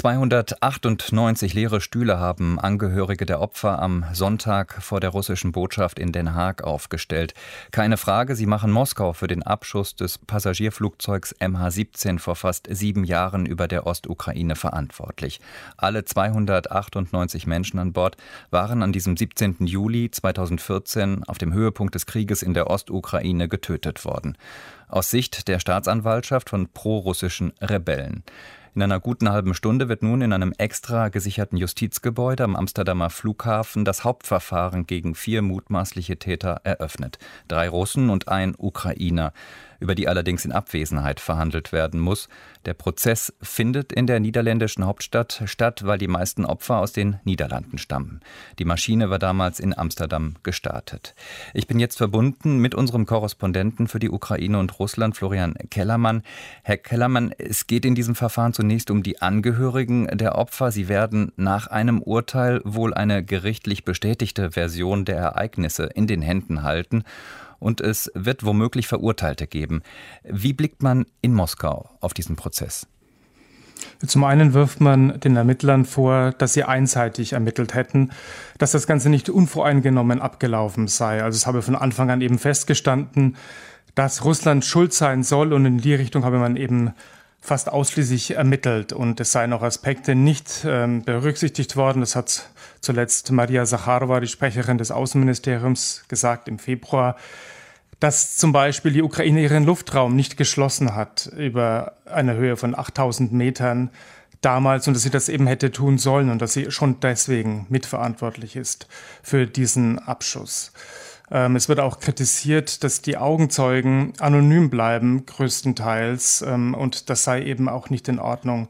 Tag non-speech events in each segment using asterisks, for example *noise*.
298 leere Stühle haben Angehörige der Opfer am Sonntag vor der russischen Botschaft in Den Haag aufgestellt. Keine Frage, sie machen Moskau für den Abschuss des Passagierflugzeugs MH17 vor fast sieben Jahren über der Ostukraine verantwortlich. Alle 298 Menschen an Bord waren an diesem 17. Juli 2014 auf dem Höhepunkt des Krieges in der Ostukraine getötet worden. Aus Sicht der Staatsanwaltschaft von prorussischen Rebellen. In einer guten halben Stunde wird nun in einem extra gesicherten Justizgebäude am Amsterdamer Flughafen das Hauptverfahren gegen vier mutmaßliche Täter eröffnet. Drei Russen und ein Ukrainer über die allerdings in Abwesenheit verhandelt werden muss. Der Prozess findet in der niederländischen Hauptstadt statt, weil die meisten Opfer aus den Niederlanden stammen. Die Maschine war damals in Amsterdam gestartet. Ich bin jetzt verbunden mit unserem Korrespondenten für die Ukraine und Russland, Florian Kellermann. Herr Kellermann, es geht in diesem Verfahren zunächst um die Angehörigen der Opfer. Sie werden nach einem Urteil wohl eine gerichtlich bestätigte Version der Ereignisse in den Händen halten und es wird womöglich Verurteilte geben. Wie blickt man in Moskau auf diesen Prozess? Zum einen wirft man den Ermittlern vor, dass sie einseitig ermittelt hätten, dass das Ganze nicht unvoreingenommen abgelaufen sei. Also es habe von Anfang an eben festgestanden, dass Russland schuld sein soll und in die Richtung habe man eben fast ausschließlich ermittelt und es seien auch Aspekte nicht ähm, berücksichtigt worden. Das hat zuletzt Maria Sacharowa, die Sprecherin des Außenministeriums, gesagt im Februar, dass zum Beispiel die Ukraine ihren Luftraum nicht geschlossen hat über eine Höhe von 8000 Metern damals und dass sie das eben hätte tun sollen und dass sie schon deswegen mitverantwortlich ist für diesen Abschuss. Ähm, es wird auch kritisiert, dass die Augenzeugen anonym bleiben, größtenteils. Ähm, und das sei eben auch nicht in Ordnung,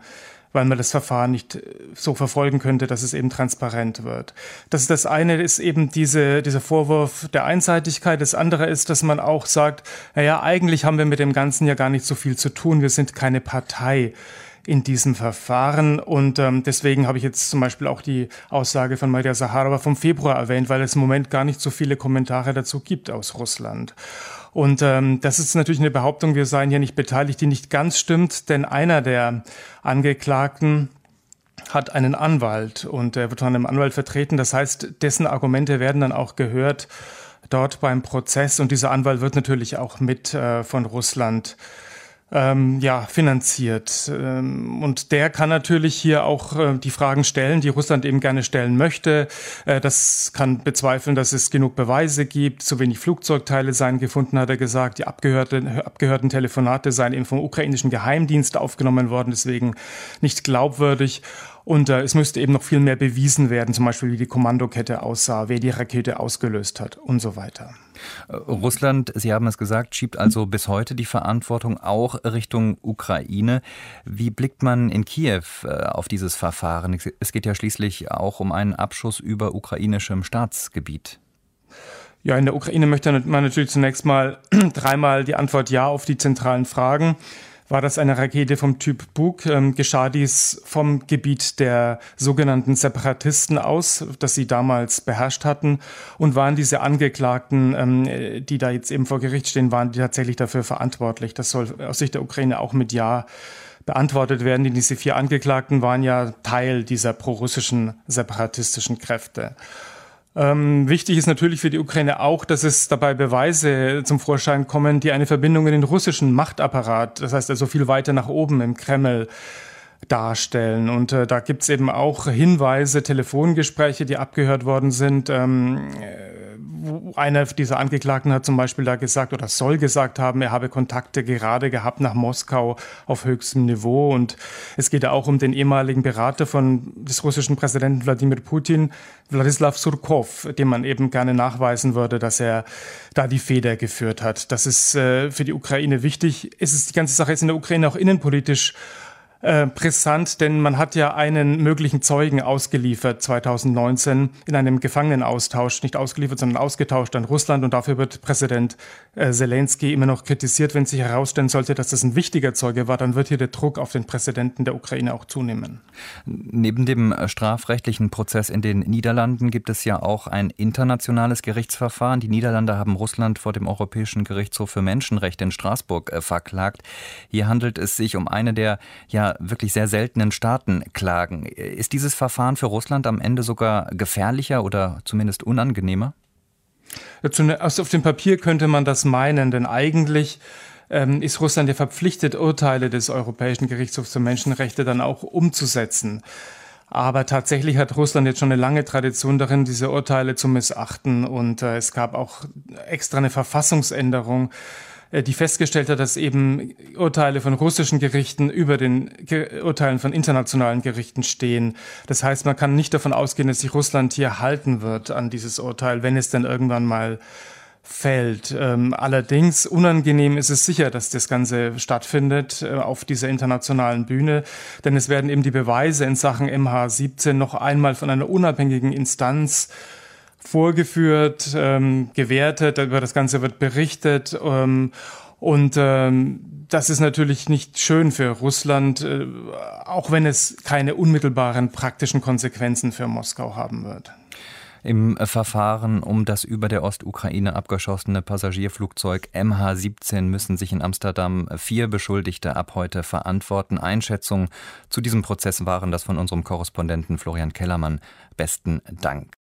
weil man das Verfahren nicht äh, so verfolgen könnte, dass es eben transparent wird. Das ist das eine ist eben diese, dieser Vorwurf der Einseitigkeit. Das andere ist, dass man auch sagt, naja, eigentlich haben wir mit dem Ganzen ja gar nicht so viel zu tun. Wir sind keine Partei in diesem Verfahren. Und ähm, deswegen habe ich jetzt zum Beispiel auch die Aussage von Maria Saharova vom Februar erwähnt, weil es im Moment gar nicht so viele Kommentare dazu gibt aus Russland. Und ähm, das ist natürlich eine Behauptung, wir seien hier nicht beteiligt, die nicht ganz stimmt, denn einer der Angeklagten hat einen Anwalt und er wird von einem Anwalt vertreten. Das heißt, dessen Argumente werden dann auch gehört dort beim Prozess und dieser Anwalt wird natürlich auch mit äh, von Russland ähm, ja, finanziert. Ähm, und der kann natürlich hier auch äh, die Fragen stellen, die Russland eben gerne stellen möchte. Äh, das kann bezweifeln, dass es genug Beweise gibt. Zu wenig Flugzeugteile seien gefunden, hat er gesagt. Die abgehörten, abgehörten Telefonate seien eben vom ukrainischen Geheimdienst aufgenommen worden, deswegen nicht glaubwürdig. Und äh, es müsste eben noch viel mehr bewiesen werden, zum Beispiel wie die Kommandokette aussah, wer die Rakete ausgelöst hat und so weiter. Äh, Russland, Sie haben es gesagt, schiebt also bis heute die Verantwortung auch Richtung Ukraine. Wie blickt man in Kiew äh, auf dieses Verfahren? Es geht ja schließlich auch um einen Abschuss über ukrainischem Staatsgebiet. Ja, in der Ukraine möchte man natürlich zunächst mal *clears throat* dreimal die Antwort Ja auf die zentralen Fragen war das eine Rakete vom Typ Bug. Ähm, geschah dies vom Gebiet der sogenannten Separatisten aus, das sie damals beherrscht hatten. Und waren diese Angeklagten, ähm, die da jetzt eben vor Gericht stehen, waren die tatsächlich dafür verantwortlich? Das soll aus Sicht der Ukraine auch mit Ja beantwortet werden. Denn diese vier Angeklagten waren ja Teil dieser prorussischen separatistischen Kräfte. Ähm, wichtig ist natürlich für die Ukraine auch, dass es dabei Beweise zum Vorschein kommen, die eine Verbindung in den russischen Machtapparat, das heißt also viel weiter nach oben im Kreml, darstellen. Und äh, da gibt's eben auch Hinweise, Telefongespräche, die abgehört worden sind. Ähm, einer dieser Angeklagten hat zum Beispiel da gesagt oder soll gesagt haben, er habe Kontakte gerade gehabt nach Moskau auf höchstem Niveau. Und es geht auch um den ehemaligen Berater von des russischen Präsidenten Wladimir Putin, Wladislav Surkov, dem man eben gerne nachweisen würde, dass er da die Feder geführt hat. Das ist äh, für die Ukraine wichtig. Es ist die ganze Sache jetzt in der Ukraine auch innenpolitisch äh, brisant, denn man hat ja einen möglichen Zeugen ausgeliefert 2019 in einem Gefangenenaustausch, nicht ausgeliefert, sondern ausgetauscht an Russland und dafür wird Präsident äh, Zelensky immer noch kritisiert. Wenn sich herausstellen sollte, dass das ein wichtiger Zeuge war, dann wird hier der Druck auf den Präsidenten der Ukraine auch zunehmen. Neben dem äh, strafrechtlichen Prozess in den Niederlanden gibt es ja auch ein internationales Gerichtsverfahren. Die Niederlande haben Russland vor dem Europäischen Gerichtshof für Menschenrechte in Straßburg äh, verklagt. Hier handelt es sich um eine der ja wirklich sehr seltenen Staatenklagen. Ist dieses Verfahren für Russland am Ende sogar gefährlicher oder zumindest unangenehmer? Also auf dem Papier könnte man das meinen, denn eigentlich ähm, ist Russland ja verpflichtet, Urteile des Europäischen Gerichtshofs für Menschenrechte dann auch umzusetzen. Aber tatsächlich hat Russland jetzt schon eine lange Tradition darin, diese Urteile zu missachten. Und äh, es gab auch extra eine Verfassungsänderung die festgestellt hat, dass eben Urteile von russischen Gerichten über den Urteilen von internationalen Gerichten stehen. Das heißt, man kann nicht davon ausgehen, dass sich Russland hier halten wird an dieses Urteil, wenn es dann irgendwann mal fällt. Ähm, allerdings unangenehm ist es sicher, dass das Ganze stattfindet äh, auf dieser internationalen Bühne, denn es werden eben die Beweise in Sachen MH17 noch einmal von einer unabhängigen Instanz vorgeführt, ähm, gewertet, über das Ganze wird berichtet. Ähm, und ähm, das ist natürlich nicht schön für Russland, äh, auch wenn es keine unmittelbaren praktischen Konsequenzen für Moskau haben wird. Im Verfahren um das über der Ostukraine abgeschossene Passagierflugzeug MH17 müssen sich in Amsterdam vier Beschuldigte ab heute verantworten. Einschätzungen zu diesem Prozess waren das von unserem Korrespondenten Florian Kellermann. Besten Dank.